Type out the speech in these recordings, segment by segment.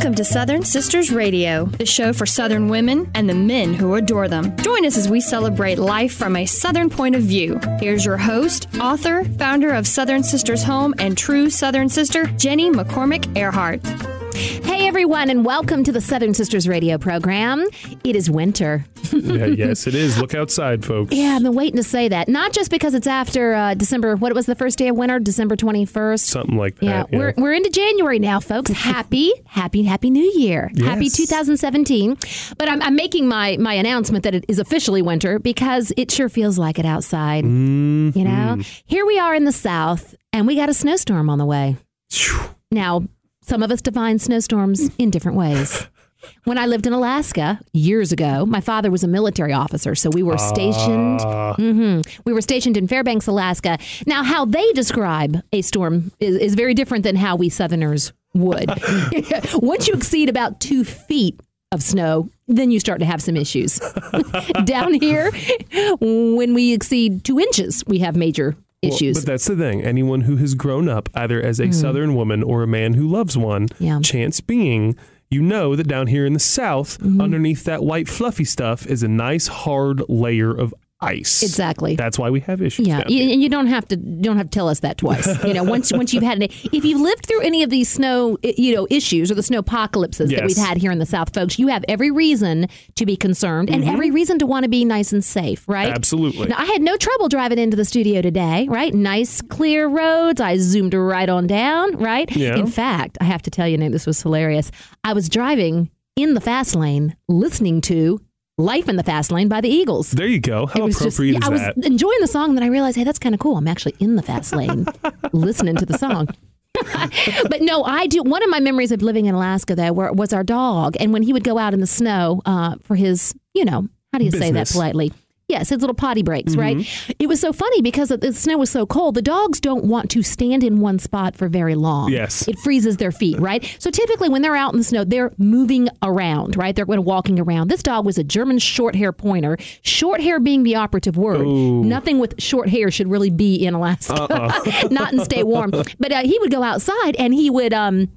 Welcome to Southern Sisters Radio, the show for Southern women and the men who adore them. Join us as we celebrate life from a Southern point of view. Here's your host, author, founder of Southern Sisters Home, and true Southern sister, Jenny McCormick Earhart. Everyone, and welcome to the Southern Sisters Radio program. It is winter. yeah, yes, it is. Look outside, folks. Yeah, I've been waiting to say that. Not just because it's after uh, December. What was the first day of winter? December twenty first. Something like that. Yeah, we're we're into January now, folks. Happy, happy, happy New Year. Yes. Happy 2017. But I'm, I'm making my my announcement that it is officially winter because it sure feels like it outside. Mhm. You know, here we are in the South, and we got a snowstorm on the way. Now, some of us define snowstorms in different ways. When I lived in Alaska years ago, my father was a military officer, so we were stationed. Ah. hmm We were stationed in Fairbanks, Alaska. Now, how they describe a storm is, is very different than how we Southerners would. Once you exceed about two feet of snow, then you start to have some issues. Down here, when we exceed two inches, we have major Well, issues. but that's the thing. Anyone who has grown up either as a Southern woman or a man who loves one, Mm. Yeah. chance being, you know that down here in the South, Mm-hmm. underneath that white fluffy stuff is a nice hard layer of ice. Exactly. That's why we have issues. Yeah, down you, here. and you don't have to don't have to tell us that twice. You know, once once you've had it, if you've lived through any of these snow you know issues or the snow apocalypses that we've had here in the South, folks, you have every reason to be concerned and every reason to want to be nice and safe, right? Mm-hmm. Absolutely. Now, I had no trouble driving into the studio today, right? Nice, clear roads. I zoomed right on down, right? Yeah. In fact, I have to tell you, Nate, this was hilarious. I was driving in the fast lane listening to Life in the Fast Lane by the Eagles. there you go. How was just- appropriate yeah, I is that? I was enjoying the song, then I realized, hey, that's kind of cool. I'm actually in the fast lane listening to the song. but no, I do. One of my memories of living in Alaska, though, were, was our dog. And when he would go out in the snow uh, for his, you know, how do you say that politely? Yes, his little potty breaks, right? Mm-hmm. It was so funny because the snow was so cold. The dogs don't want to stand in one spot for very long. Yes. It freezes their feet, right? So typically when they're out in the snow, they're moving around, right? They're going walking around. This dog was a German short hair pointer. Short hair being the operative word. Nothing with short hair should really be in Alaska. Not in stay warm. But uh, he would go outside and he would um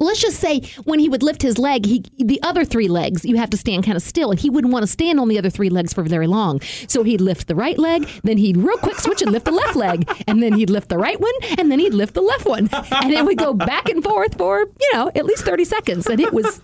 let's just say when he would lift his leg, he the other three legs you have to stand kind of still, and he wouldn't want to stand on the other three legs for very long. So he'd lift the right leg, then he'd real quick switch and lift the left leg, and then he'd lift the right one, and then he'd lift the left one, and it would go back and forth for you know at least thirty seconds, and it was.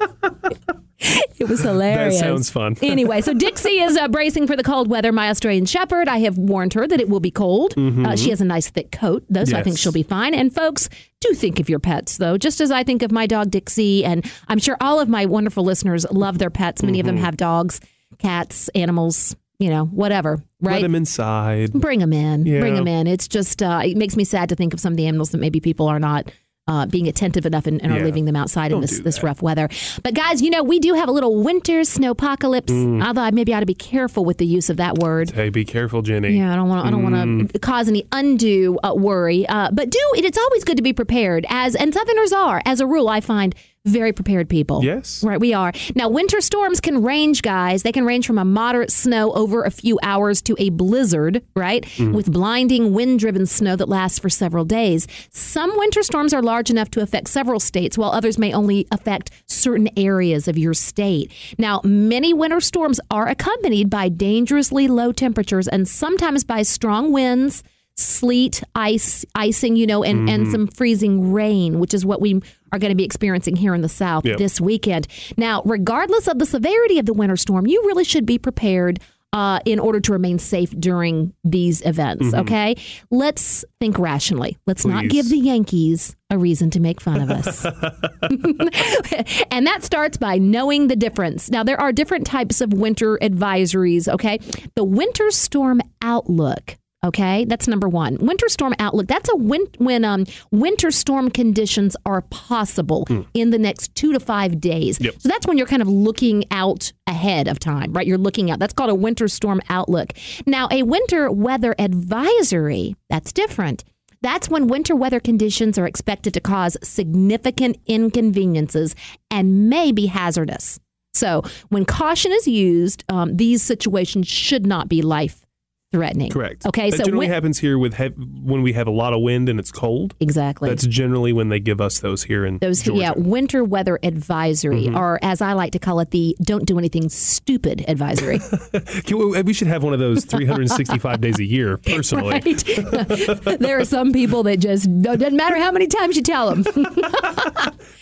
It was hilarious. That sounds fun. anyway, so Dixie is uh, bracing for the cold weather. My Australian Shepherd, I have warned her that it will be cold. Uh, she has a nice thick coat, though, so I think she'll be fine. And folks, do think of your pets, though, just as I think of my dog Dixie. And I'm sure all of my wonderful listeners love their pets. Many of them have dogs, cats, animals, you know, whatever, right? Let him inside. Bring them in. Yeah. Bring them in. It's just, uh, it makes me sad to think of some of the animals that maybe people are not. Uh, being attentive enough and, and are leaving them outside in Don't this, this rough weather. But guys, you know, we do have a little winter snowpocalypse. Mm. Although I maybe ought to be careful with the use of that word. Hey, be careful, Jenny. Yeah, I don't want. I don't want Mm. to cause any undue uh, worry. Uh, but do it. It's always good to be prepared. As and Southerners are, as a rule, I find very prepared people. Yes. right. We are now. Winter storms can range, guys. They can range from a moderate snow over a few hours to a blizzard, right, Mm. with blinding wind-driven snow that lasts for several days. Some winter storms are large enough to affect several states, while others may only affect certain areas of your state. Now, many winter storms are accompanied by dangerously low temperatures and sometimes by strong winds, sleet, ice, icing, you know, and, Mm-hmm. and some freezing rain, which is what we are going to be experiencing here in the South Yep. this weekend. Now, regardless of the severity of the winter storm, you really should be prepared. Uh, in order to remain safe during these events, okay? Let's think rationally. Let's not Mm-hmm. Give the Yankees a reason to make fun of us. and that starts by knowing the difference. Now, there are different types of winter advisories, okay? The winter storm outlook. Okay, that's number one. Winter storm outlook. That's a win- when um, winter storm conditions are possible in the next two to five days. Yep. So that's when you're kind of looking out ahead of time, right? You're looking out. That's called a winter storm outlook. Now, a winter weather advisory. That's different. That's when winter weather conditions are expected to cause significant inconveniences and may be hazardous. So, when caution is used, um, these situations should not be life threatening. Correct. Okay, that so generally when- happens here with hev- when we have a lot of wind and it's cold. exactly. That's generally when they give us those here in those Georgia. yeah winter weather advisory mm-hmm. or as i like to call it the don't do anything stupid advisory we- should have one of those 365 days a year, personally. right there are some people that just doesn't matter how many times you tell them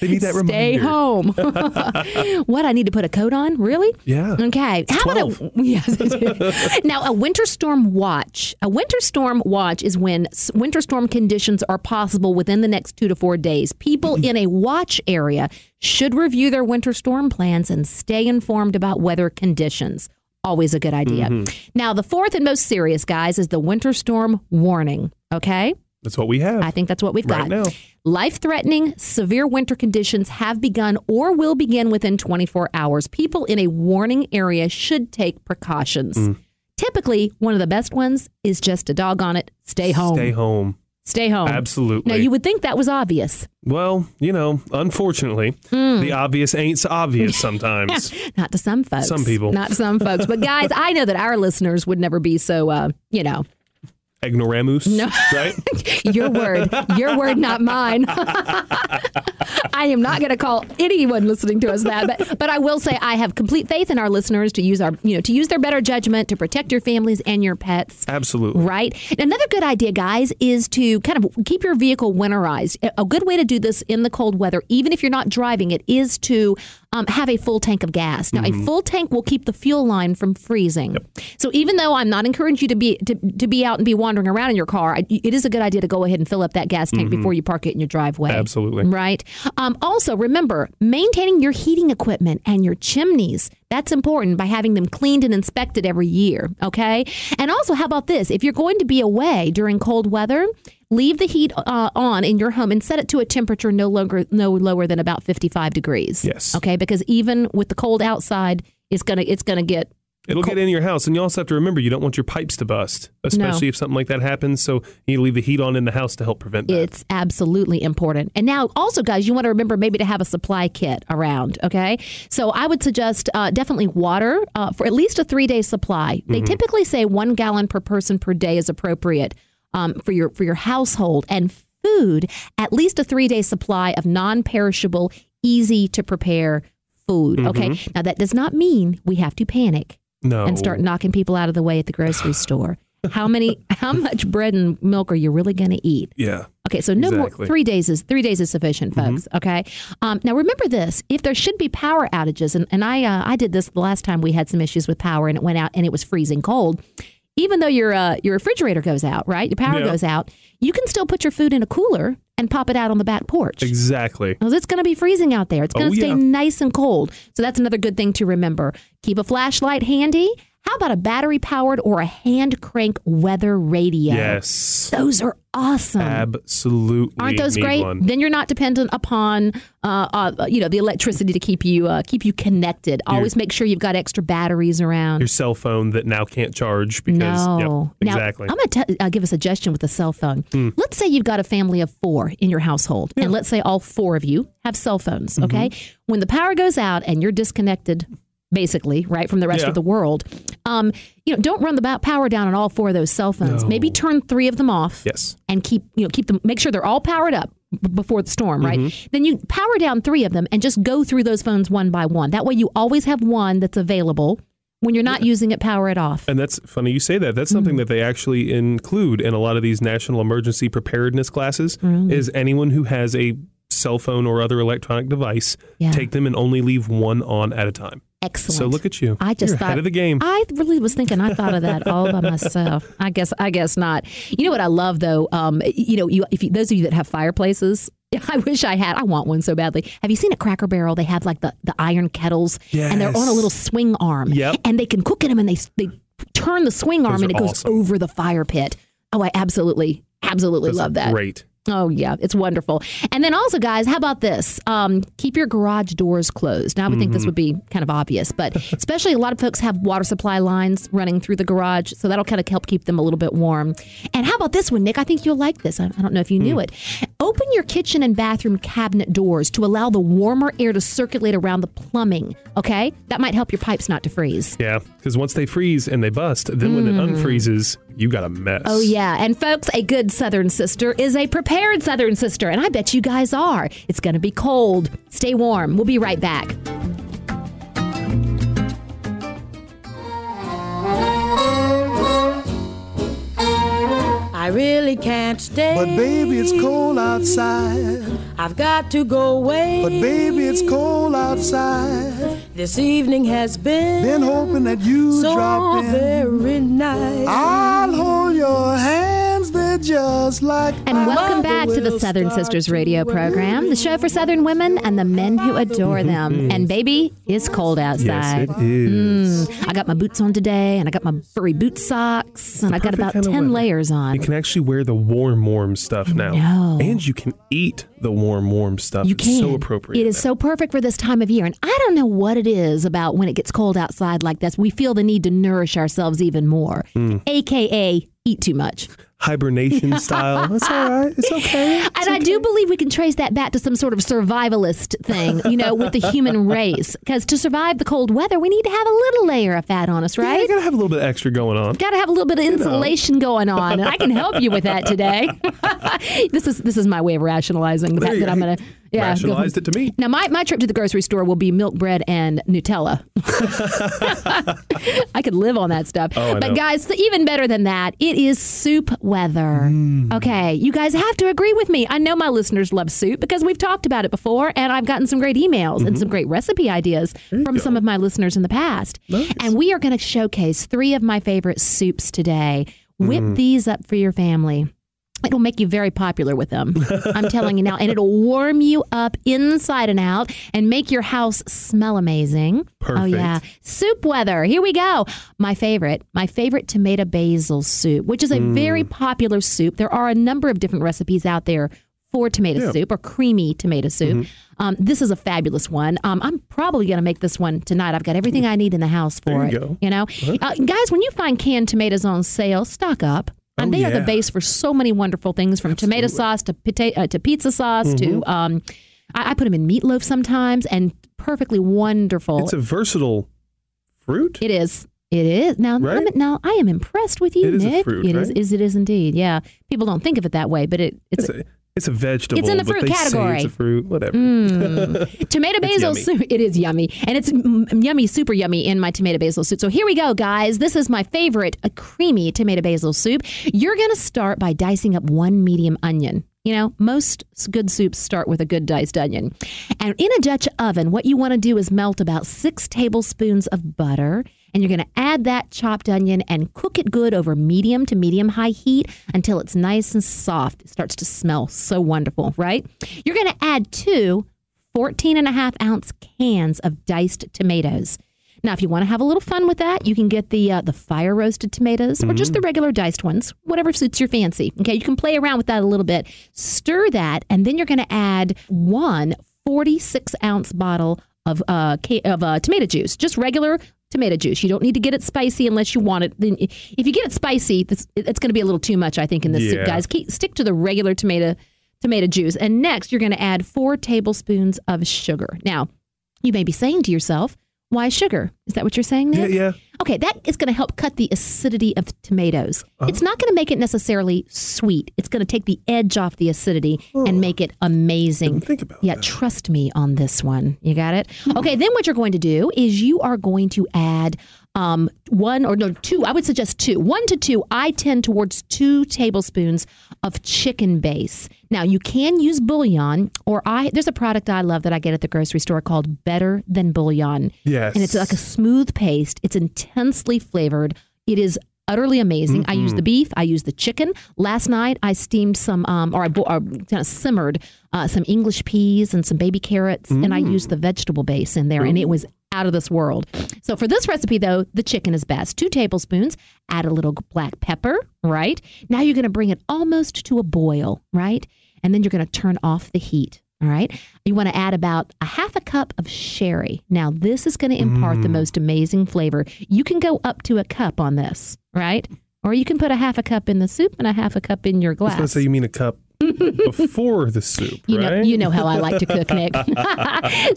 They need that stay reminder. home what i need to put a coat on really Yeah. Okay. How about a yes? now a winter storm watch? A winter storm watch is when winter storm conditions are possible within the next two to four days. People in a watch area should review their winter storm plans and stay informed about weather conditions. Always a good idea. Now, the fourth and most serious, guys, is the winter storm warning. Okay. That's what we have. I think that's what we've Right got. now. Life threatening, severe winter conditions have begun or will begin within 24 hours. People in a warning area should take precautions. Mm. Typically, one of the best ones is just a dog on it. Stay home. Stay home. Stay home. Absolutely. Now, you would think that was obvious. well, you know, unfortunately, Hmm. the obvious ain't so obvious sometimes. Not to some folks. Some people. Not to some folks. But, guys, I know that our listeners would never be so, uh, you know, Ignoramus. No. Right? your word. Your word, not mine. I am not going to call anyone listening to us that, but but I will say I have complete faith in our listeners to use our you know to use their better judgment to protect your families and your pets. Absolutely. Right. Another good idea, guys, is to kind of keep your vehicle winterized. A- A good way to do this in the cold weather, even if you're not driving it, is to um, have a full tank of gas. Now, a full tank will keep the fuel line from freezing. So even though I'm not encouraging you to be to, to be out and be wandering around in your car, I, it is a good idea to go ahead and fill up that gas tank before you park it in your driveway. Absolutely. Right. Um, also, remember maintaining your heating equipment and your chimneys. That's important by having them cleaned and inspected every year. Okay. And also, how about this? If you're going to be away during cold weather, leave the heat uh, on in your home and set it to a temperature no longer no lower than about 55 degrees. Yes. Okay. Because even with the cold outside, it's gonna it's gonna get It'll get in your house, and you also have to remember you don't want your pipes to bust, especially if something like that happens. So you need to leave the heat on in the house to help prevent that. It's absolutely important. And now, also, guys, you want to remember maybe to have a supply kit around. Okay, so I would suggest uh, definitely water uh, for at least a three day supply. They typically say one gallon per person per day is appropriate um, for your for your household, and food at least a three day supply of non perishable, easy to prepare food. Okay, now that does not mean we have to panic no. and start knocking people out of the way at the grocery store. How many? How much bread and milk are you really going to eat? Yeah. Okay, so no more three days is three days is sufficient, folks. Okay, um, now remember this: if there should be power outages, and, and I uh, I did this the last time we had some issues with power, and it went out and it was freezing cold. Even though your uh, your refrigerator goes out, right? Your power Yeah. goes out, you can still put your food in a cooler and pop it out on the back porch. Exactly. Because it's going to be freezing out there. It's going Oh, to stay yeah. nice and cold. So that's another good thing to remember. Keep a flashlight handy. How about a battery powered or a hand crank weather radio? Yes. Those are awesome. Absolutely. Aren't those great? one. Then you're not dependent upon, uh, uh, you know, the electricity to keep you uh, keep you connected. Always make sure you've got extra batteries around. Your cell phone that now can't charge because. no, Yep, now exactly. I'm going to uh, give a suggestion with a cell phone. Let's say you've got a family of four in your household, and let's say all four of you have cell phones. Mm-hmm. Okay, when the power goes out and you're disconnected, basically, right from the rest Yeah. of the world, um, you know, don't run the power down on all four of those cell phones. No. Maybe turn three of them off yes. and keep you know keep them make sure they're all powered up before the storm right then you power down three of them and just go through those phones one by one that way you always have one that's available when you're not using it power it off And that's funny you say that. That's something that they actually include in a lot of these national emergency preparedness classes is anyone who has a cell phone or other electronic device, Yeah. take them and only leave one on at a time. Excellent So look at you. I just You're thought of the game. I really was thinking I thought of that all by myself. I guess I guess not. You know what I love though? Um, you know, you, if you, those of you that have fireplaces, I wish I had. I want one so badly. Have you seen a Cracker Barrel? They have like the, the iron kettles, and they're on a little swing arm. Yep. And they can cook in them, and they they turn the swing arm, and it goes over the fire pit. Oh, I absolutely, absolutely Those love that. Great. Oh yeah, it's wonderful. And then also, guys, how about this? Um, keep your garage doors closed. Now, I would think Mm-hmm. this would be kind of obvious, but especially a lot of folks have water supply lines running through the garage, so that'll kind of help keep them a little bit warm. And how about this one, Nick? I think you'll like this. I, I don't know if you knew it. Open your kitchen and bathroom cabinet doors to allow the warmer air to circulate around the plumbing. Okay, that might help your pipes not to freeze. Yeah, because once they freeze and they bust, then when it unfreezes, you got a mess. Oh, yeah. And folks, a good Southern sister is a prepared Southern sister. And I bet you guys are. It's going to be cold. Stay warm. We'll be right back. I really can't stay. But baby, it's cold outside. I've got to go away. But baby, it's cold outside. This evening has been, Been hoping that you so drop in. very nice. I'll hold your they're just like. And welcome back to the Southern Sisters radio program, the show for Southern women and the men who adore them. And baby, it's cold outside. yes, it is. Mm. I got my boots on today, and I got my furry boot socks, and I've got about 10 layers on. You can actually wear the warm, warm stuff now, and you can eat the warm, warm stuff. You it's can. so appropriate. It is so perfect for this time of year. And I don't know what it is about when it gets cold outside like this. We feel the need to nourish ourselves even more, Hmm. AKA eat too much. hibernation style. That's all right. It's okay. And I do believe we can trace that back to some sort of survivalist thing, you know, with the human race. Because to survive the cold weather, we need to have a little layer of fat on us, Yeah, right? you gotta have a little bit extra going on. Got to have a little bit of insulation going on, and I can help you with that today. this is this is my way of rationalizing the There that I'm going to yeah go- Rationalized it to me. Now, my, my trip to the grocery store will be milk bread and Nutella. I could live on that stuff. Oh, but, know. guys, even better than that, it is soup weather. Mm. Okay, you guys have to agree with me. I know my listeners love soup because we've talked about it before, and I've gotten some great emails and some great recipe ideas from some of my listeners in the past. And we are going to showcase three of my favorite soups today. Whip Mm. these up for your family. It'll make you very popular with them. I'm telling you now. And it'll warm you up inside and out and make your house smell amazing. Oh, yeah. Soup weather. Here we go. My favorite, my favorite tomato basil soup, which is a very popular soup. There are a number of different recipes out there for tomato soup or creamy tomato soup. Um, this is a fabulous one. Um, I'm probably going to make this one tonight. I've got everything I need in the house for There it. you go. You know, uh, guys, when you find canned tomatoes on sale, stock up. And Oh, they are the base for so many wonderful things, from tomato sauce to pota- uh, to pizza sauce to Mm-hmm. um, I, I put them in meatloaf sometimes, and perfectly wonderful. It's a versatile fruit. It is. It is now. Right? Now I am impressed with you, It is a Nick. fruit, It is- right? is. It is indeed. Yeah. People don't think of it that way, but it it's, It's a, it's a vegetable. It's in the but fruit they category. It's a fruit. Whatever. tomato basil soup. It is yummy, and it's mm, yummy, super yummy in my tomato basil soup. So here we go, guys. This is my favorite, a creamy tomato basil soup. You're gonna start by dicing up one medium onion. You know, most good soups start with a good diced onion. And in a Dutch oven, what you want to do is melt about six tablespoons of butter. And you're going to add that chopped onion and cook it good over medium to medium high heat until it's nice and soft. It starts to smell so wonderful, right? You're going to add two 14 and a half ounce cans of diced tomatoes. Now, if you want to have a little fun with that, you can get the uh, the fire roasted tomatoes or just the regular diced ones, whatever suits your fancy. Okay, you can play around with that a little bit. Stir that, and then you're going to add one 46 ounce bottle of uh, of uh, tomato juice, just regular tomato juice. You don't need to get it spicy unless you want it. Then, if you get it spicy, it's going to be a little too much, I think, in this soup, guys. Keep, stick to the regular tomato tomato juice. And next, you're going to add four tablespoons of sugar. Now, you may be saying to yourself, why sugar? Is that what you're saying, Yeah, Nick? yeah. Okay, that is going to help cut the acidity of tomatoes. Uh-huh. It's not going to make it necessarily sweet. It's going to take the edge off the acidity and oh. make it amazing. Think about yeah, that. trust me on this one. You got it? Okay, then what you're going to do is you are going to add um, one or no, two. I would suggest two. One to two. I tend towards two tablespoons of chicken base. Now, you can use bouillon, or I there's a product I love that I get at the grocery store called Better Than Bouillon. Yes. And it's like a smooth paste. It's intensely flavored. It is utterly amazing. I use the beef. I use the chicken. Last night I steamed some, um, or I bo- or kind of simmered uh, some English peas and some baby carrots, and I used the vegetable base in there, and it was out of this world. So for this recipe, though, the chicken is best. Two tablespoons. Add a little black pepper. Right now, you're going to bring it almost to a boil. Right, and then you're going to turn off the heat. All right. You want to add about a half a cup of sherry. Now, this is going to impart the mm. most amazing flavor. You can go up to a cup on this, right? Or you can put a half a cup in the soup and a half a cup in your glass. I was going to say you mean a cup before the soup, You know, you know how I like to cook, Nick.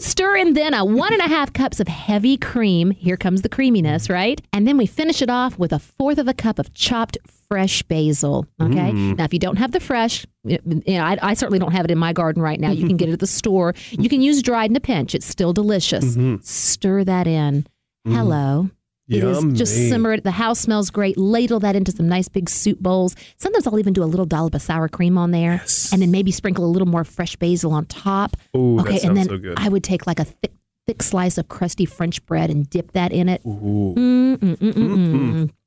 Stir in then a one and a half cups of heavy cream. Here comes the creaminess, right? And then we finish it off with a fourth of a cup of chopped fresh basil. Okay. Mm. Now, if you don't have the fresh, you know, I, I certainly don't have it in my garden right now. You can get it at the store. You can use dried in a pinch. It's still delicious. Mm-hmm. Stir that in. Hello. It is just Yummy. simmer it. The house smells great. Ladle that into some nice big soup bowls. Sometimes I'll even do a little dollop of sour cream on there, and then maybe sprinkle a little more fresh basil on top. Ooh, that okay, and then so. I would take like a thick, thick slice of crusty French bread and dip that in it. Ooh.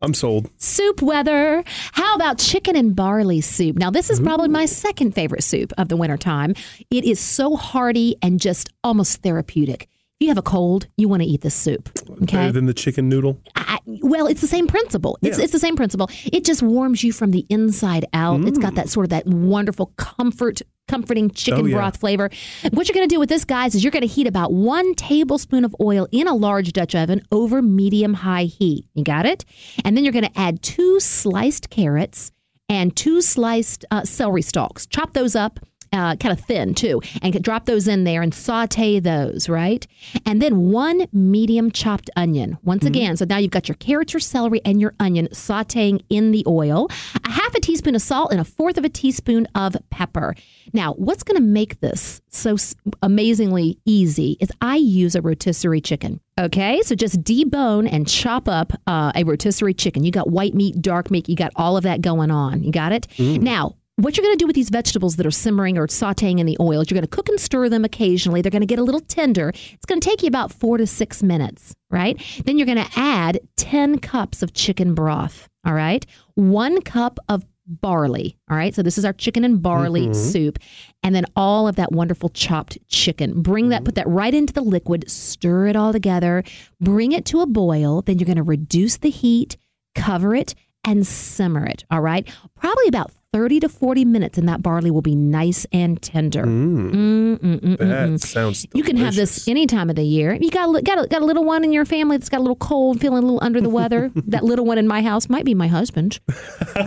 I'm sold. Soup weather. How about chicken and barley soup? Now, this is probably my second favorite soup of the wintertime. It is so hearty and just almost therapeutic. You have a cold, you want to eat this soup. Okay. Better than the chicken noodle. I, well, it's the same principle. It's, Yeah. it's the same principle. It just warms you from the inside out. It's got that sort of that wonderful comfort, comforting chicken Oh, yeah. broth flavor. What you're going to do with this, guys, is you're going to heat about one tablespoon of oil in a large Dutch oven over medium high heat. You got it? And then you're going to add two sliced carrots and two sliced uh, celery stalks. Chop those up. Uh, kind of thin too, and drop those in there and saute those, right? And then one medium chopped onion. Once again, so now you've got your carrots, your celery, and your onion sauteing in the oil. A half a teaspoon of salt and a fourth of a teaspoon of pepper. Now, what's going to make this so amazingly easy is I use a rotisserie chicken. Okay, so just debone and chop up uh, a rotisserie chicken. You got white meat, dark meat, you got all of that going on. You got it? Now, what you're going to do with these vegetables that are simmering or sauteing in the oil is you're going to cook and stir them occasionally. They're going to get a little tender. It's going to take you about four to six minutes, right? Then you're going to add 10 cups of chicken broth, all right? One cup of barley, all right? So this is our chicken and barley mm-hmm. soup. And then all of that wonderful chopped chicken. Bring that, put that right into the liquid, stir it all together, bring it to a boil. Then you're going to reduce the heat, cover it, and simmer it, all right? Probably about 30 to 40 minutes, and that barley will be nice and tender. Mm, That sounds. You can have this any time of the year. You got a, got a, got a little one in your family that's got a little cold, feeling a little under the weather. that little one in my house might be my husband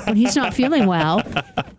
when he's not feeling well.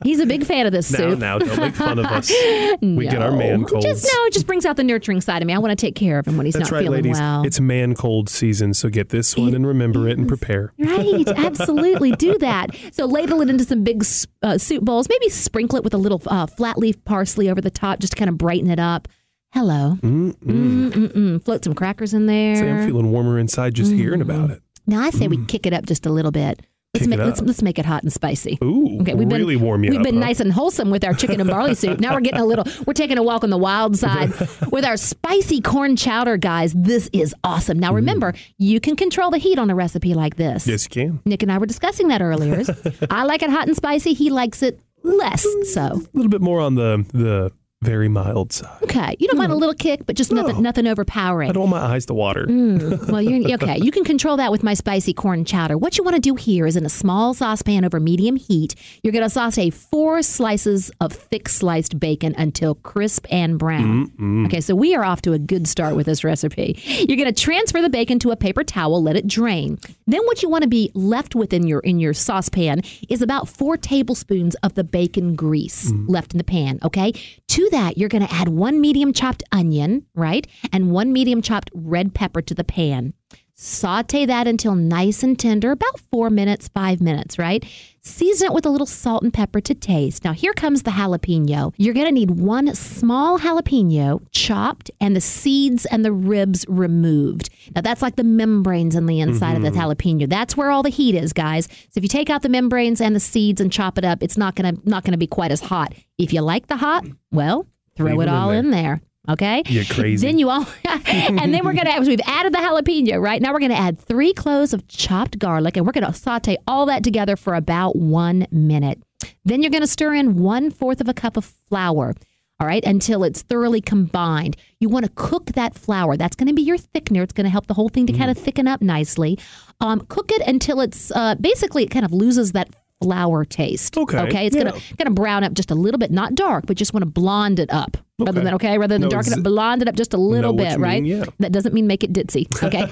He's a big fan of this Now, soup. now, don't make fun of us. We get our man No. colds. Just no, it just brings out the nurturing side of me. I want to take care of him when he's That's not right, feeling ladies. well. It's man cold season, so get this one and remember it and prepare. Right, absolutely. Do that. So ladle it into some big uh, Uh, soup bowls. Maybe sprinkle it with a little uh, flat leaf parsley over the top just to kind of brighten it up. Hello. Mm-mm-mm. Float some crackers in there. Say, I'm feeling warmer inside just hearing about it. Mm-hmm. now I say we mm. kick it up just a little bit. Let's Kick make it let's, up. let's make it hot and spicy. Ooh, Okay, we've been really warm you We've up, been huh? nice and wholesome with our chicken and barley soup. Now we're getting a little. We're taking a walk on the wild side with our spicy corn chowder, guys. This is awesome. Now remember, you can control the heat on a recipe like this. Mm. Yes, you can. Nick and I were discussing that earlier. I like it hot and spicy. He likes it less so. A little bit more on the the very mild side. Okay, you don't mind a little kick, but just nothing, No. nothing I overpowering. don't want my eyes to water. Mm. Well, you're okay. You can control that with my spicy corn chowder. What you want to do here is in a small saucepan over medium heat, you're going to saute four slices of thick sliced bacon until crisp and brown. Okay, so we are off to a good start with this recipe. You're going to transfer the bacon to a paper towel, let it drain. Then what you want to be left with in your in your saucepan is about four tablespoons of the bacon grease left in the pan. Okay, to that you're going to add one medium chopped onion, right, and one medium chopped red pepper to the pan. Saute that until nice and tender, about four minutes, five minutes, right? Season it with a little salt and pepper to taste. Now, here comes the jalapeno. You're going to need one small jalapeno chopped and the seeds and the ribs removed. Now, that's like the membranes on the inside of the mm-hmm. jalapeno. That's where all the heat is, guys. So if you take out the membranes and the seeds and chop it up, it's not going to not going to be quite as hot. If you like the hot, well, throw Leave it it in all there. in there. Okay. You're crazy. Then you all, and then we're gonna. Add we've added the jalapeno, right? Now we're gonna add three cloves of chopped garlic, and we're gonna saute all that together for about one minute. Then you're gonna stir in one fourth of a cup of flour. All right, until it's thoroughly combined. You want to cook that flour. That's going to be your thickener. It's going to help the whole thing to kind of thicken up nicely. Um, cook it until it's uh, basically it kind of loses that flour taste. Okay, Okay. It's yeah. gonna gonna brown up just a little bit, not dark, but just want to blonde it up. Rather than okay, rather than No, darken it, it- blonde it up just a little bit, right? mean, yeah. That doesn't mean make it ditzy. Okay,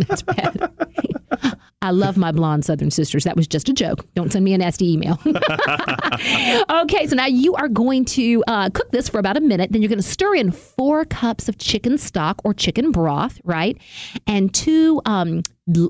that's bad. I love my blonde Southern sisters. That was just a joke. Don't send me a nasty email. okay, so now you are going to uh, cook this for about a minute. Then you're going to stir in four cups of chicken stock or chicken broth, right? And two um,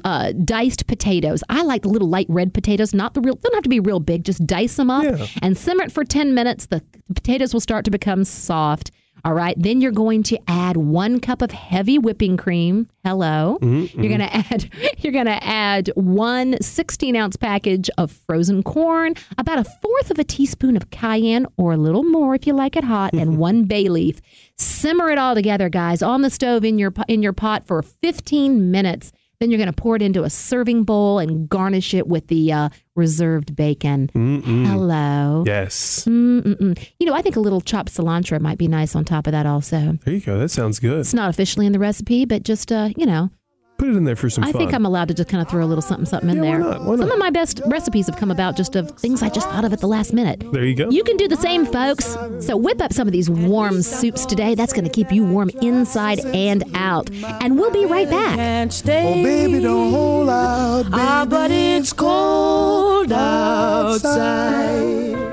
uh, diced potatoes. I like the little light red potatoes, not the real, They don't have to be real big. Just dice them up Yeah. and simmer it for 10 minutes. The potatoes will start to become soft. All right. Then you're going to add one cup of heavy whipping cream. Hello. You're going to add you're to add one 16 ounce package of frozen corn, about a fourth of a teaspoon of cayenne, or a little more if you like it hot, and one bay leaf. Simmer it all together, guys, on the stove in your in your pot for 15 minutes. Then you're going to pour it into a serving bowl and garnish it with the uh, reserved bacon. Hello. Yes. Mm-mm-mm. You know, I think a little chopped cilantro might be nice on top of that also. There you go. That sounds good. It's not officially in the recipe, but just, uh, you know, Put it in there for some I fun. think I'm allowed to just kind of throw a little something, something in Yeah, why there. not? Why Some of my best recipes have come about just of things I just thought of at the last minute. there you go. You can do the same, folks. So whip up some of these warm soups today. That's going to keep you warm inside and out. And we'll be right back. Can't stay. Oh, baby, don't hold out, baby. Ah, but it's cold outside.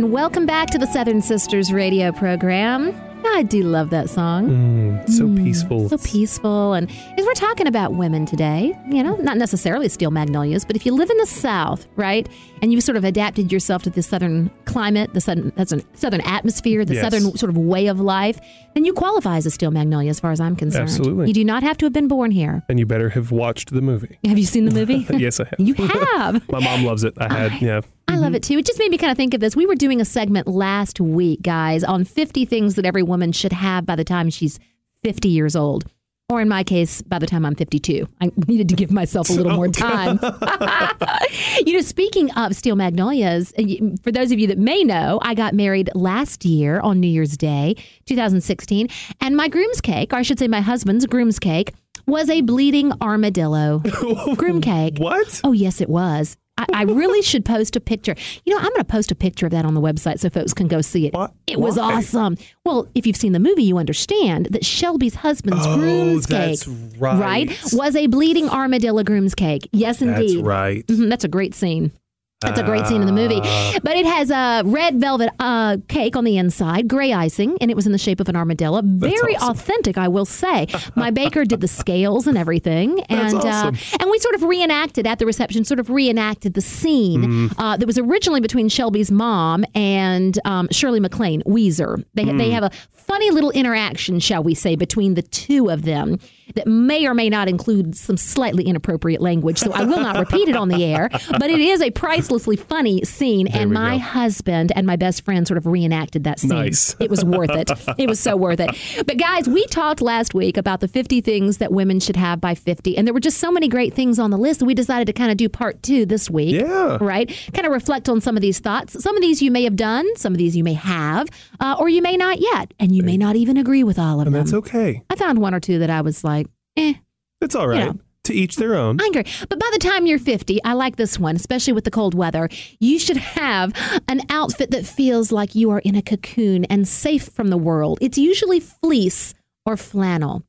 And welcome back to the Southern Sisters radio program. I do love that song. Mm, so peaceful. So peaceful. And as we're talking about women today, you know, not necessarily steel magnolias, but if you live in the South, right, and you've sort of adapted yourself to the Southern climate, the Southern, southern, southern atmosphere, the Yes. Southern sort of way of life, then you qualify as a steel magnolia as far as I'm concerned. Absolutely. You do not have to have been born here. and you better have watched the movie. Have you seen the movie? yes, I have. You have. My mom loves it. I had, yeah. I love it too. It just made me kind of think of this. We were doing a segment last week, guys, on 50 things that every woman should have by the time she's 50 years old. Or in my case, by the time I'm 52. I needed to give myself a little more time. you know, speaking of steel magnolias, uh, for those of you that may know, I got married last year on New Year's Day, 2016. And my groom's cake, or I should say my husband's groom's cake, was a bleeding armadillo. Groom cake. What? Oh, yes, it was. I, I really should post a picture. You know, I'm going to post a picture of that on the website so folks can go see it. What? It was Why? awesome. Well, if you've seen the movie, you understand that Shelby's husband's Oh, groom's cake, right. was a bleeding armadillo groom's cake. Yes, indeed. That's right. Mhm, that's a great scene. That's a great scene in the movie. Ah. But it has a red velvet uh, cake on the inside, gray icing, and it was in the shape of an armadillo. Very awesome. authentic, I will say. My baker did the scales and everything, and awesome. uh, and we sort of reenacted at the reception, sort of reenacted the scene Mm. uh, that was originally between Shelby's mom and um, Shirley MacLaine, Ouiser. They Mm. they have a funny little interaction, shall we say, between the two of them that may or may not include some slightly inappropriate language. So I will not repeat it on the air, but it is a pricelessly funny scene. and my go. husband and my best friend sort of reenacted that scene. Nice. It was worth it. It was so worth it. But guys, we talked last week about the 50 things that women should have by 50, and there were just so many great things on the list we decided to kind of do part two this week. Yeah. Right? Kind of reflect on some of these thoughts. Some of these you may have done, some of these you may have, uh, or you may not yet, and you may not even agree with all of And them. that's okay. I found one or two that I was like, eh, It's all right. Yeah. To each their own. I agree. But by the time you're 50, I like this one, especially with the cold weather. You should have an outfit that feels like you are in a cocoon and safe from the world. It's usually fleece or flannel,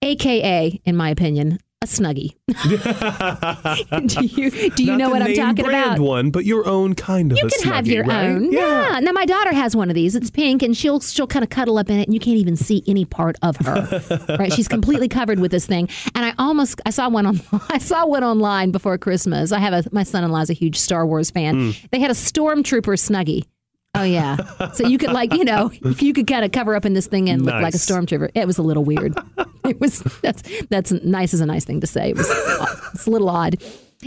AKA, in my opinion, a snuggie. do you, do you Not know what I'm talking about? one, but your own kind of You can have your right? own. Yeah. Now my daughter has one of these. It's pink, and she'll she'll kind of cuddle up in it, and you can't even see any part of her. right? She's completely covered with this thing. And I almost I saw one on I saw one online before Christmas. I have a my son-in-law's a huge Star Wars fan. Hmm. They had a stormtrooper snuggie. Oh yeah, so you could like you know you could kind of cover up in this thing and look like a stormtrooper. It was a little weird. it was that's that's nice is a nice thing to say. It was it's a little odd.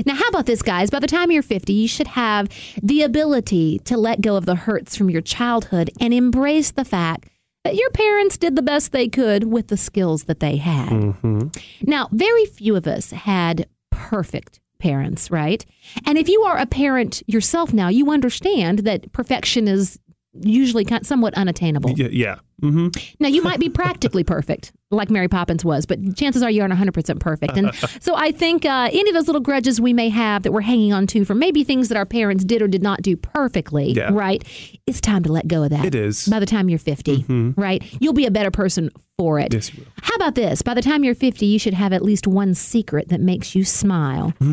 Now, how about this, guys? By the time you're 50, you should have the ability to let go of the hurts from your childhood and embrace the fact that your parents did the best they could with the skills that they had. Mm-hmm. Now, very few of us had perfect parents, right? And if you are a parent yourself now, you understand that perfection is usually kind somewhat unattainable. Yeah. yeah. hmm Now, you might be practically perfect, like Mary Poppins was, but chances are you aren't 100% perfect. And so I think uh, any of those little grudges we may have that we're hanging on to for maybe things that our parents did or did not do perfectly, Yeah. right? It's time to let go of that. It is. By the time you're 50, right? You'll be a better person for it. Yes, will. How about this? By the time you're 50, you should have at least one secret that makes you smile.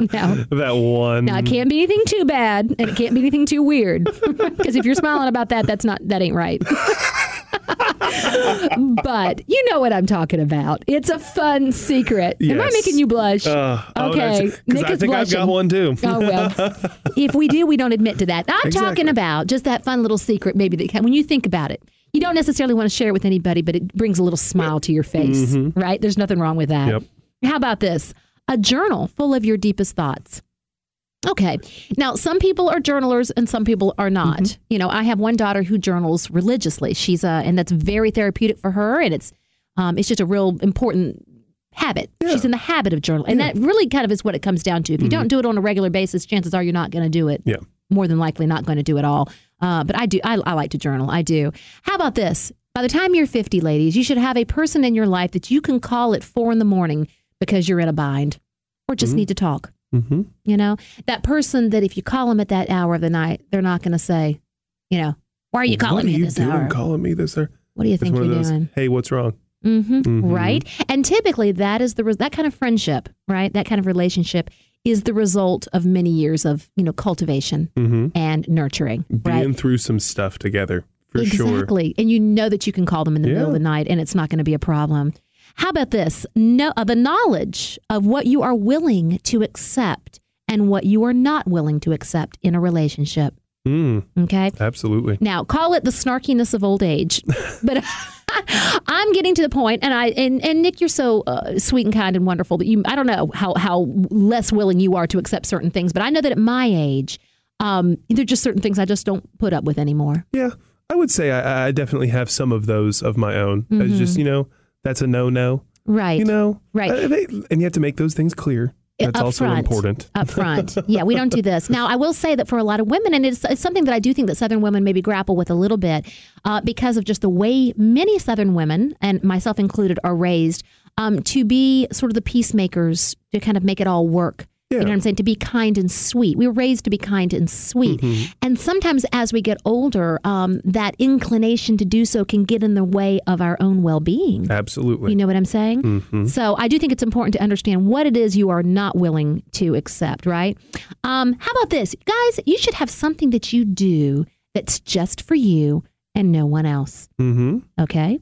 now, That one. now, it can't be anything too bad, and it can't be anything too weird. Because if you're smiling about that, that's not that ain't right. but you know what I'm talking about. It's a fun secret. Am I making you blush? Uh, oh, okay, 'cause Nick I is think I've got one too. Oh well, if we do, we don't admit to that. I'm Exactly. talking about just that fun little secret, maybe that when you think about it, you don't necessarily want to share it with anybody, but it brings a little smile to your face, right? There's nothing wrong with that. Yep. How about this? A journal full of your deepest thoughts. Okay. Now, some people are journalers and some people are not. You know, I have one daughter who journals religiously. She's uh, and that's very therapeutic for her, and it's um, it's just a real important habit. She's in the habit of journaling, and that really kind of is what it comes down to. If you don't do it on a regular basis, chances are you're not going to do it. Yeah. More than likely, not going to do it all. Uh, but I do. I, I like to journal. I do. How about this? By the time you're 50, ladies, you should have a person in your life that you can call at four in the morning because you're in a bind, or just need to talk. hmm You know, that person that if you call them at that hour of the night, they're not going to say, you know, why are you calling what me are you at this doing hour? calling me this hour? What do you It's think you're those, doing? hey, what's wrong? hmm Mhm. Right. And typically that is the, res- that kind of friendship, right? That kind of relationship is the result of many years of, you know, cultivation hmm and nurturing, Being right? through some stuff together for sure. Exactly. And you know that you can call them in the middle of the night and it's not going to be a problem. How about this? No, uh, the knowledge of what you are willing to accept and what you are not willing to accept in a relationship. Mm, Okay. absolutely. Now, call it the snarkiness of old age, but I'm getting to the point, and I and, and Nick, you're so uh, sweet and kind and wonderful that you. I don't know how how less willing you are to accept certain things, but I know that at my age, um, there are just certain things I just don't put up with anymore. Yeah, I would say I, I definitely have some of those of my own. It's just you know that's a no no. Right. You know, Right. Uh, they- and you have to make those things clear. That's up also front. important. Up front. Yeah, we don't do this. Now, I will say that for a lot of women, and it's, it's something that I do think that Southern women maybe grapple with a little bit uh, because of just the way many Southern women, and myself included, are raised um, to be sort of the peacemakers, to kind of make it all work. You know what I'm saying? To be kind and sweet. We were raised to be kind and sweet. Mm-hmm. And sometimes as we get older, um, that inclination to do so can get in the way of our own well being. Absolutely. You know what I'm saying? Mhm. So I do think it's important to understand what it is you are not willing to accept, right? Um, how about this? Guys, you should have something that you do that's just for you and no one else, Mm-hmm. okay?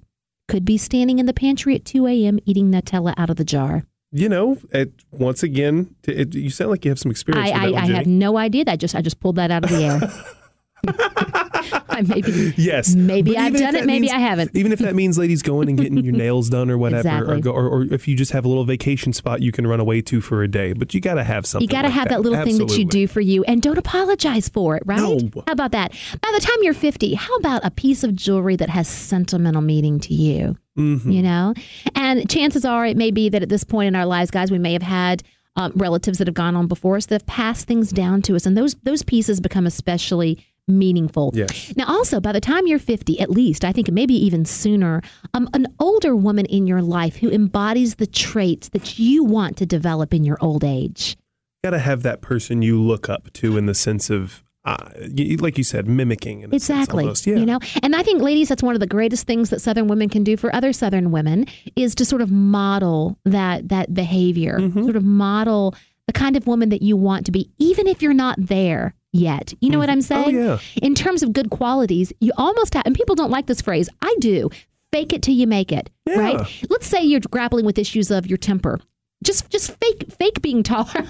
Could be standing in the pantry at 2 a.m. eating Nutella out of the jar. You know, it, once again, it, you sound like you have some experience I, with I, I have no idea. That just I just pulled that out of the air. I maybe Yes. maybe I've done it, that maybe means- I haven't. Even if that means ladies going and getting your nails done or whatever, Exactly. or, go, or, or if you just have a little vacation spot you can run away to for a day, but you got to have something. You got to like have that, little thing that you do for you and don't apologize for it, right? No. How about that? By the time you're 50, how about a piece of jewelry that has sentimental meaning to you? Mhm. You know? And chances are it may be that at this point in our lives, guys, we may have had um, relatives that have gone on before us that have passed things down to us. And those, those pieces become especially meaningful. Yes. Now, also, by the time you're 50, at least, I think maybe even sooner, um, an older woman in your life who embodies the traits that you want to develop in your old age. got to have that person you look up to in the sense of, uh, like you said, mimicking. Exactly. Yeah. You know, and I think, ladies, that's one of the greatest things that Southern women can do for other Southern women is to sort of model that that behavior, Mm-hmm. sort of model the kind of woman that you want to be, even if you're not there yet. You know what I'm mm. Oh, saying? yeah. In terms of good qualities, you almost have, and people don't like this phrase. I do. Fake it till you make it. Yeah. Right. Let's say you're grappling with issues of your temper. Just, just fake, fake being taller.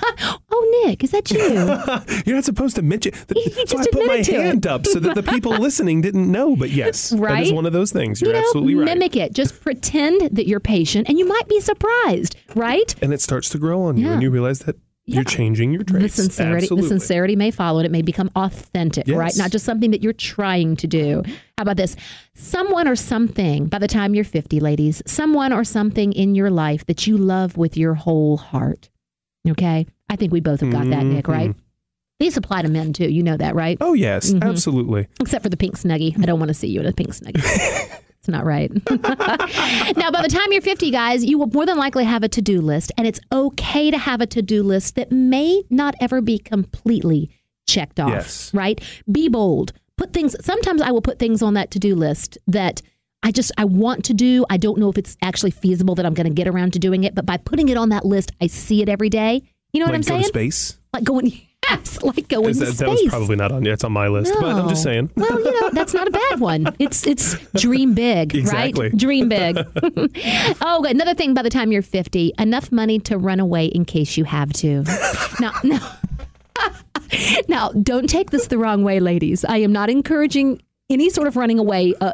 oh, Nick, is that you? You're not supposed to mention. You That's why I just put my to it. hand up so that the people listening didn't know. But yes, that is Right? one of those things. You're you know, absolutely right. mimic it. Just pretend that you're patient, and you might be surprised, right? and it starts to grow on you, Yeah. and you realize that Yeah. you're changing your traits. The sincerity, Absolutely. the sincerity may follow it. It may become authentic, right? Not just something that you're trying to do. How about this? Someone or something. By the time you're 50, ladies, someone or something in your life that you love with your whole heart. Okay, I think we both have got that, Nick. Right? Mhm. These apply to men too. You know that, right? Oh yes, absolutely. Except for the pink snuggie. I don't want to see you in a pink snuggie. it's not right. now, by the time you're 50, guys, you will more than likely have a to do list, and it's okay to have a to do list that may not ever be completely checked off. Yes. Right? Be bold. Put things, sometimes I will put things on that to do list that. I just I want to do. I don't know if it's actually feasible that I'm going to get around to doing it, but by putting it on that list, I see it every day. You know what like I'm saying? space. Like going yes, like going Is to that, space. that was probably not on. Yeah, it's on my list, but I'm just No. saying. Well, you know, that's not a bad one. It's it's dream big, Exactly. right? Dream big. oh, another thing by the time you're 50, enough money to run away in case you have to. now, now, now, don't take this the wrong way, ladies. I am not encouraging any sort of running away. Uh,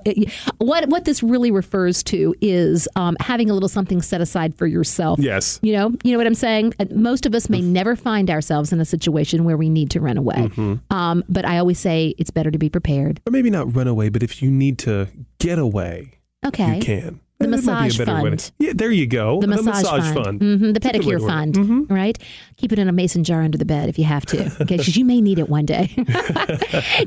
what what this really refers to is um, having a little something set aside for yourself. Yes. You know, you know what I'm saying. Uh, Most of us may never find ourselves in a situation where we need to run away. Mm-hmm. Um, but I always say it's better to be prepared. Or maybe not run away, but if you need to get away, Okay. you can. The that might be a massage fund. Yeah, there you go. The massage, fund, Mhm, the That's a good way pedicure to work it. fund, right? Keep it in a mason jar under the bed if you have to, okay? Because you may need it one day.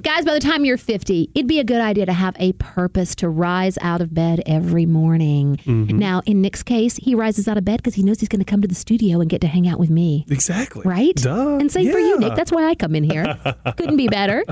Guys, by the time you're 50, it'd be a good idea to have a purpose to rise out of bed every morning. Mm-hmm. Now, in Nick's case, he rises out of bed because he knows he's going to come to the studio and get to hang out with me. Exactly. Right? Duh. And same for you, Nick. That's why I come in here. Couldn't be better.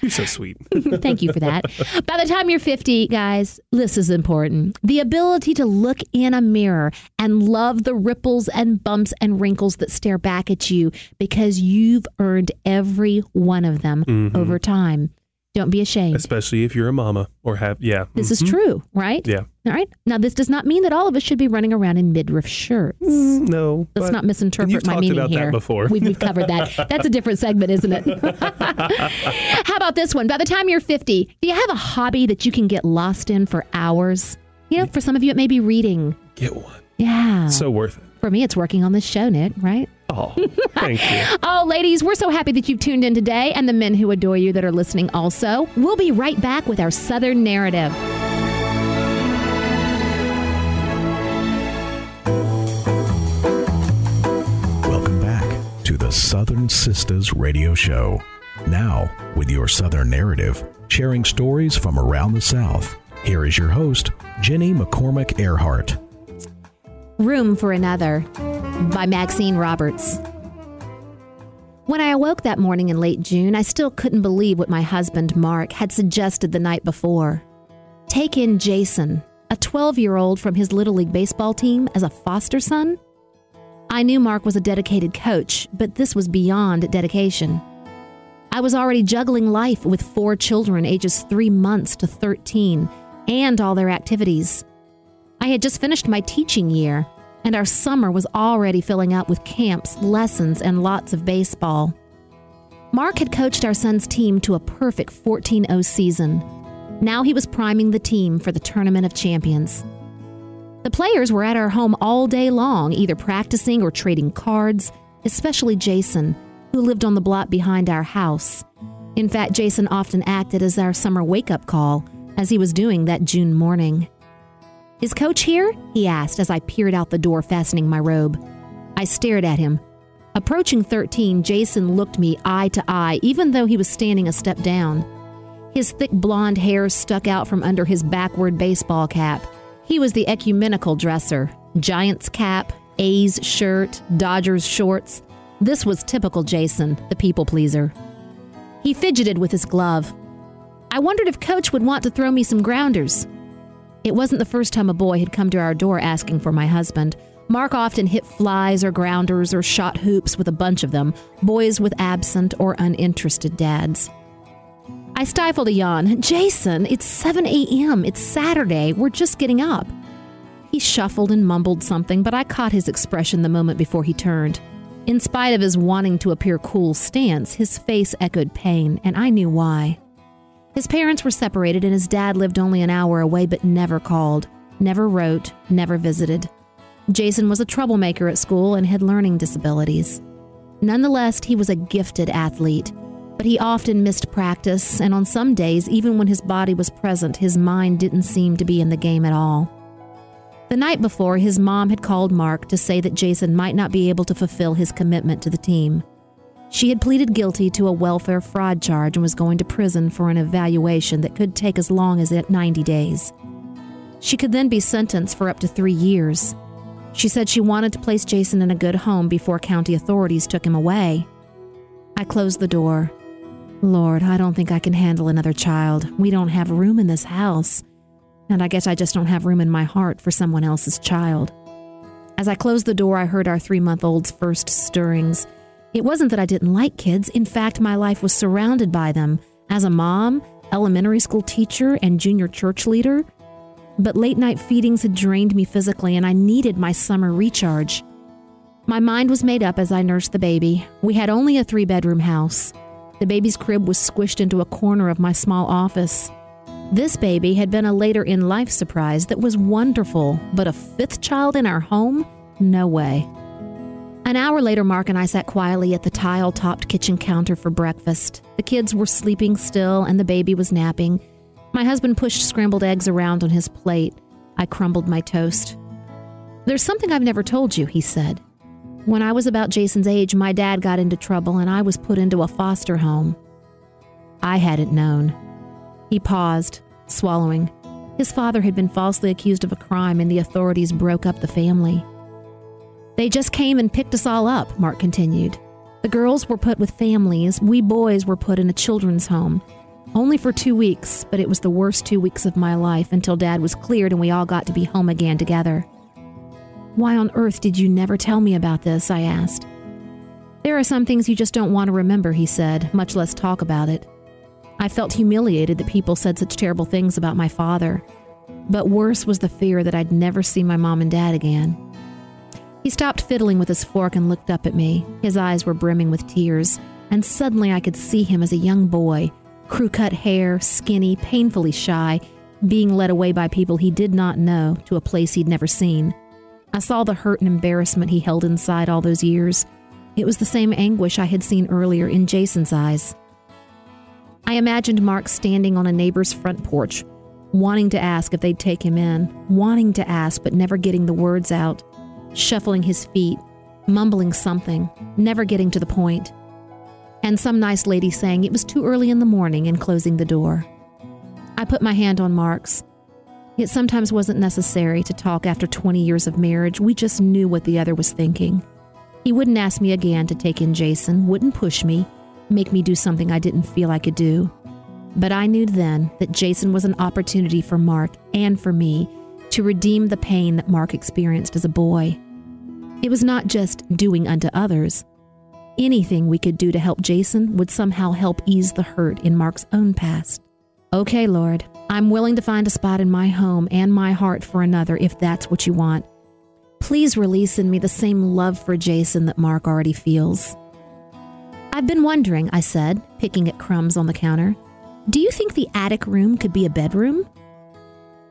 You're so sweet. Thank you for that. By the time you're 50, guys, this is important. The ability to look in a mirror and love the ripples and bumps and wrinkles that stare back at you because you've earned every one of them Mm-hmm. over time. Don't be ashamed. Especially if you're a mama or have, yeah. This is true, right? Mm-hmm. Yeah. All right. Now, this does not mean that all of us should be running around in midriff shirts. No. Let's not misinterpret my meaning about here. that before. We've, we've covered that. That's a different segment, isn't it? How about this one? By the time you're 50, do you have a hobby that you can get lost in for hours? You know, for some of you, it may be reading. Get one. Yeah. So worth it. for me, it's working on this show, Nick, right? Oh, thank you. Oh, ladies, we're so happy that you've tuned in today and the men who adore you that are listening also. We'll be right back with our Southern narrative. Welcome back to the Southern Sisters Radio Show. Now, with your Southern narrative, sharing stories from around the South. Here is your host, Jenny McCormick Earhart. Room for Another by Maxine Roberts. When I awoke that morning in late June, I still couldn't believe what my husband, Mark, had suggested the night before. Take in Jason, a 12 year old from his Little League baseball team, as a foster son? I knew Mark was a dedicated coach, but this was beyond dedication. I was already juggling life with four children ages three months to 13 and all their activities. I had just finished my teaching year, and our summer was already filling up with camps, lessons, and lots of baseball. Mark had coached our son's team to a perfect 14 0 season. Now he was priming the team for the Tournament of Champions. The players were at our home all day long, either practicing or trading cards, especially Jason, who lived on the block behind our house. In fact, Jason often acted as our summer wake up call, as he was doing that June morning. Is Coach here? he asked as I peered out the door, fastening my robe. I stared at him. Approaching 13, Jason looked me eye to eye, even though he was standing a step down. His thick blonde hair stuck out from under his backward baseball cap. He was the ecumenical dresser Giants cap, A's shirt, Dodgers shorts. This was typical Jason, the people pleaser. He fidgeted with his glove. I wondered if Coach would want to throw me some grounders. It wasn't the first time a boy had come to our door asking for my husband. Mark often hit flies or grounders or shot hoops with a bunch of them, boys with absent or uninterested dads. I stifled a yawn. Jason, it's 7 a.m. It's Saturday. We're just getting up. He shuffled and mumbled something, but I caught his expression the moment before he turned. In spite of his wanting to appear cool stance, his face echoed pain, and I knew why. His parents were separated, and his dad lived only an hour away but never called, never wrote, never visited. Jason was a troublemaker at school and had learning disabilities. Nonetheless, he was a gifted athlete, but he often missed practice, and on some days, even when his body was present, his mind didn't seem to be in the game at all. The night before, his mom had called Mark to say that Jason might not be able to fulfill his commitment to the team. She had pleaded guilty to a welfare fraud charge and was going to prison for an evaluation that could take as long as 90 days. She could then be sentenced for up to three years. She said she wanted to place Jason in a good home before county authorities took him away. I closed the door. Lord, I don't think I can handle another child. We don't have room in this house. And I guess I just don't have room in my heart for someone else's child. As I closed the door, I heard our three month old's first stirrings. It wasn't that I didn't like kids. In fact, my life was surrounded by them. As a mom, elementary school teacher, and junior church leader, but late night feedings had drained me physically and I needed my summer recharge. My mind was made up as I nursed the baby. We had only a three bedroom house. The baby's crib was squished into a corner of my small office. This baby had been a later in life surprise that was wonderful, but a fifth child in our home? No way. An hour later, Mark and I sat quietly at the tile topped kitchen counter for breakfast. The kids were sleeping still and the baby was napping. My husband pushed scrambled eggs around on his plate. I crumbled my toast. There's something I've never told you, he said. When I was about Jason's age, my dad got into trouble and I was put into a foster home. I hadn't known. He paused, swallowing. His father had been falsely accused of a crime and the authorities broke up the family. They just came and picked us all up, Mark continued. The girls were put with families, we boys were put in a children's home. Only for two weeks, but it was the worst two weeks of my life until Dad was cleared and we all got to be home again together. Why on earth did you never tell me about this? I asked. There are some things you just don't want to remember, he said, much less talk about it. I felt humiliated that people said such terrible things about my father, but worse was the fear that I'd never see my mom and dad again. He stopped fiddling with his fork and looked up at me. His eyes were brimming with tears, and suddenly I could see him as a young boy, crew cut hair, skinny, painfully shy, being led away by people he did not know to a place he'd never seen. I saw the hurt and embarrassment he held inside all those years. It was the same anguish I had seen earlier in Jason's eyes. I imagined Mark standing on a neighbor's front porch, wanting to ask if they'd take him in, wanting to ask but never getting the words out, shuffling his feet, mumbling something, never getting to the point and some nice lady saying it was too early in the morning and closing the door. I put my hand on Mark's. It sometimes wasn't necessary to talk after 20 years of marriage. We just knew what the other was thinking. He wouldn't ask me again to take in Jason, wouldn't push me, make me do something I didn't feel I could do. But I knew then that Jason was an opportunity for Mark and for me to redeem the pain that Mark experienced as a boy. It was not just doing unto others, anything we could do to help Jason would somehow help ease the hurt in Mark's own past. Okay, Lord, I'm willing to find a spot in my home and my heart for another if that's what you want. Please release in me the same love for Jason that Mark already feels. I've been wondering, I said, picking at crumbs on the counter. Do you think the attic room could be a bedroom?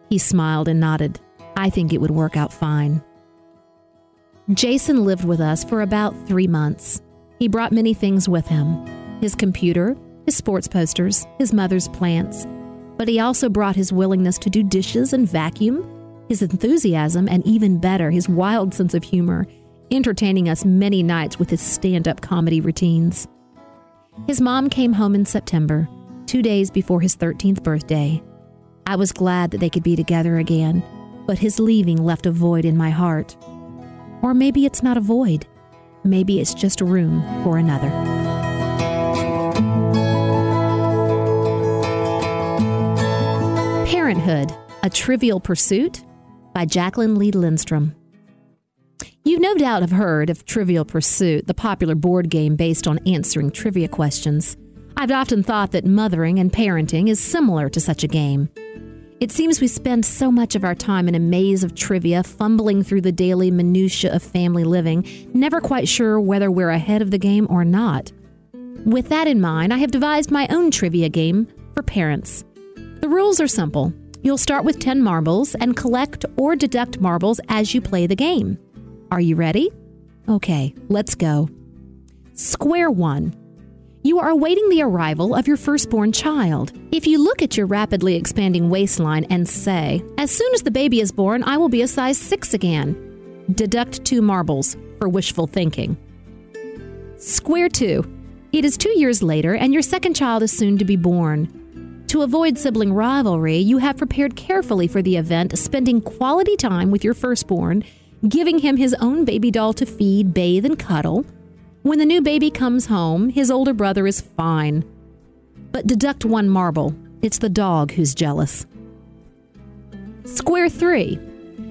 He smiled and nodded. I think it would work out fine. Jason lived with us for about three months. He brought many things with him his computer, his sports posters, his mother's plants, but he also brought his willingness to do dishes and vacuum, his enthusiasm, and even better, his wild sense of humor, entertaining us many nights with his stand up comedy routines. His mom came home in September, two days before his 13th birthday. I was glad that they could be together again, but his leaving left a void in my heart. Or maybe it's not a void. Maybe it's just a room for another. Parenthood A Trivial Pursuit by Jacqueline Lee Lindstrom. You no doubt have heard of Trivial Pursuit, the popular board game based on answering trivia questions. I've often thought that mothering and parenting is similar to such a game. It seems we spend so much of our time in a maze of trivia, fumbling through the daily minutiae of family living, never quite sure whether we're ahead of the game or not. With that in mind, I have devised my own trivia game for parents. The rules are simple. You'll start with 10 marbles and collect or deduct marbles as you play the game. Are you ready? Okay, let's go. Square 1 you are awaiting the arrival of your firstborn child. If you look at your rapidly expanding waistline and say, As soon as the baby is born, I will be a size 6 again, deduct two marbles for wishful thinking. Square 2. It is two years later, and your second child is soon to be born. To avoid sibling rivalry, you have prepared carefully for the event, spending quality time with your firstborn, giving him his own baby doll to feed, bathe, and cuddle. When the new baby comes home, his older brother is fine. But deduct one marble it's the dog who's jealous. Square three.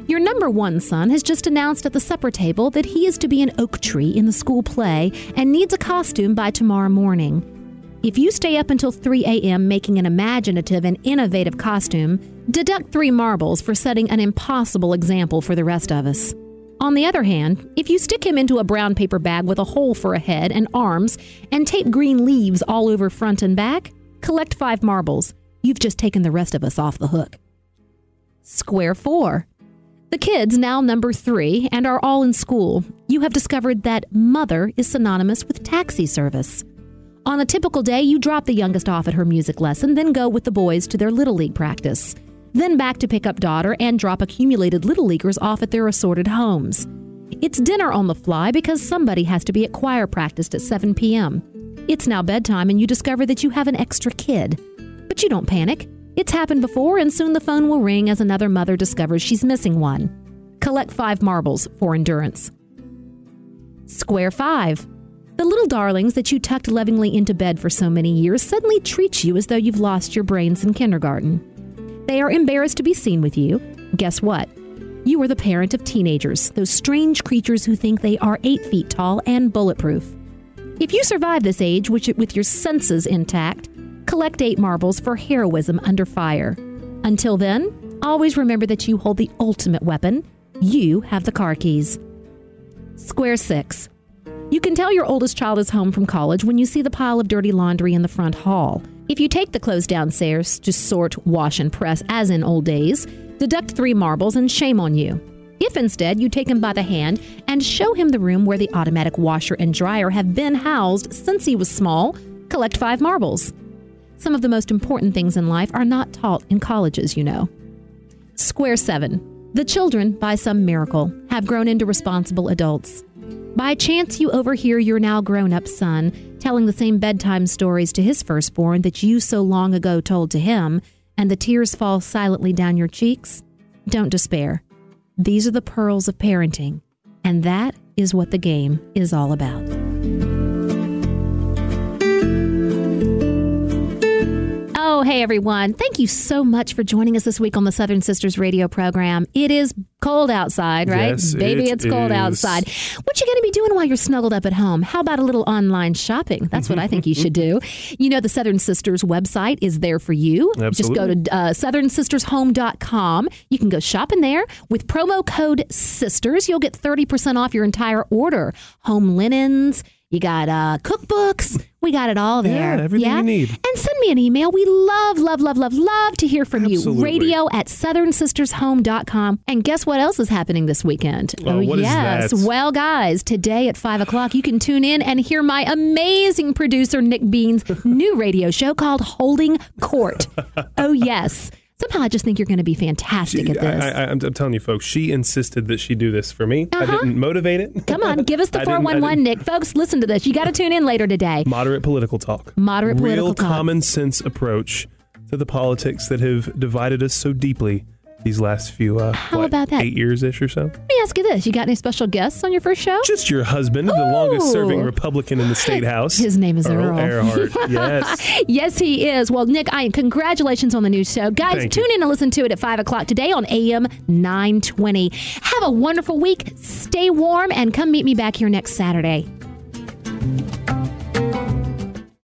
Your number one son has just announced at the supper table that he is to be an oak tree in the school play and needs a costume by tomorrow morning. If you stay up until 3 a.m. making an imaginative and innovative costume, deduct three marbles for setting an impossible example for the rest of us. On the other hand, if you stick him into a brown paper bag with a hole for a head and arms and tape green leaves all over front and back, collect five marbles. You've just taken the rest of us off the hook. Square four. The kids now number three and are all in school. You have discovered that mother is synonymous with taxi service. On a typical day, you drop the youngest off at her music lesson, then go with the boys to their Little League practice. Then back to pick up daughter and drop accumulated Little Leaguers off at their assorted homes. It's dinner on the fly because somebody has to be at choir practice at 7 p.m. It's now bedtime and you discover that you have an extra kid. But you don't panic. It's happened before, and soon the phone will ring as another mother discovers she's missing one. Collect five marbles for endurance. Square five. The little darlings that you tucked lovingly into bed for so many years suddenly treat you as though you've lost your brains in kindergarten. They are embarrassed to be seen with you. Guess what? You are the parent of teenagers, those strange creatures who think they are eight feet tall and bulletproof. If you survive this age with your senses intact, collect eight marbles for heroism under fire. Until then, always remember that you hold the ultimate weapon. You have the car keys. Square 6. You can tell your oldest child is home from college when you see the pile of dirty laundry in the front hall. If you take the clothes downstairs to sort, wash, and press as in old days, deduct three marbles and shame on you. If instead you take him by the hand and show him the room where the automatic washer and dryer have been housed since he was small, collect five marbles. Some of the most important things in life are not taught in colleges, you know. Square 7. The children, by some miracle, have grown into responsible adults. By chance, you overhear your now grown up son telling the same bedtime stories to his firstborn that you so long ago told to him, and the tears fall silently down your cheeks. Don't despair. These are the pearls of parenting, and that is what the game is all about. Oh, hey everyone. Thank you so much for joining us this week on the Southern Sisters radio program. It is cold outside, right? Yes, Baby, it it's cold is. outside. What you going to be doing while you're snuggled up at home? How about a little online shopping? That's what I think you should do. You know, the Southern Sisters website is there for you. Absolutely. Just go to uh, southernsistershome.com. You can go shopping there with promo code SISTERS. You'll get 30% off your entire order. Home linens, you got uh, cookbooks. We got it all there. Yeah, everything you need. And send me an email. We love, love, love, love, love to hear from you. Radio at southernsistershome.com. And guess what else is happening this weekend? Oh, is yes. Well, guys, today at 5 o'clock, you can tune in and hear my amazing producer, Nick Bean's new radio show called Holding Court. oh, yes. Somehow I just think you're going to be fantastic at this. I, I, I'm, I'm telling you, folks, she insisted that she do this for me. I uh-huh. didn't motivate it. Come on, give us the I didn't- I 411, Nick. Folks, listen to this. You got to tune in later today. Moderate political talk. Moderate political Real talk. common sense approach to the politics that have divided us so deeply these last few, uh, How what, about that? eight years ish or so. Let me ask you this. You got any special guests on your first show? Just your husband, the longest serving Republican in the state house. His name is Earl. Earhart. yes. Yes, he is. Well, Nick, I am congratulations on the new show. Guys, Thank tune you. in and listen to it at 5 o'clock today on AM 920. Have a wonderful week. Stay warm and come meet me back here next Saturday.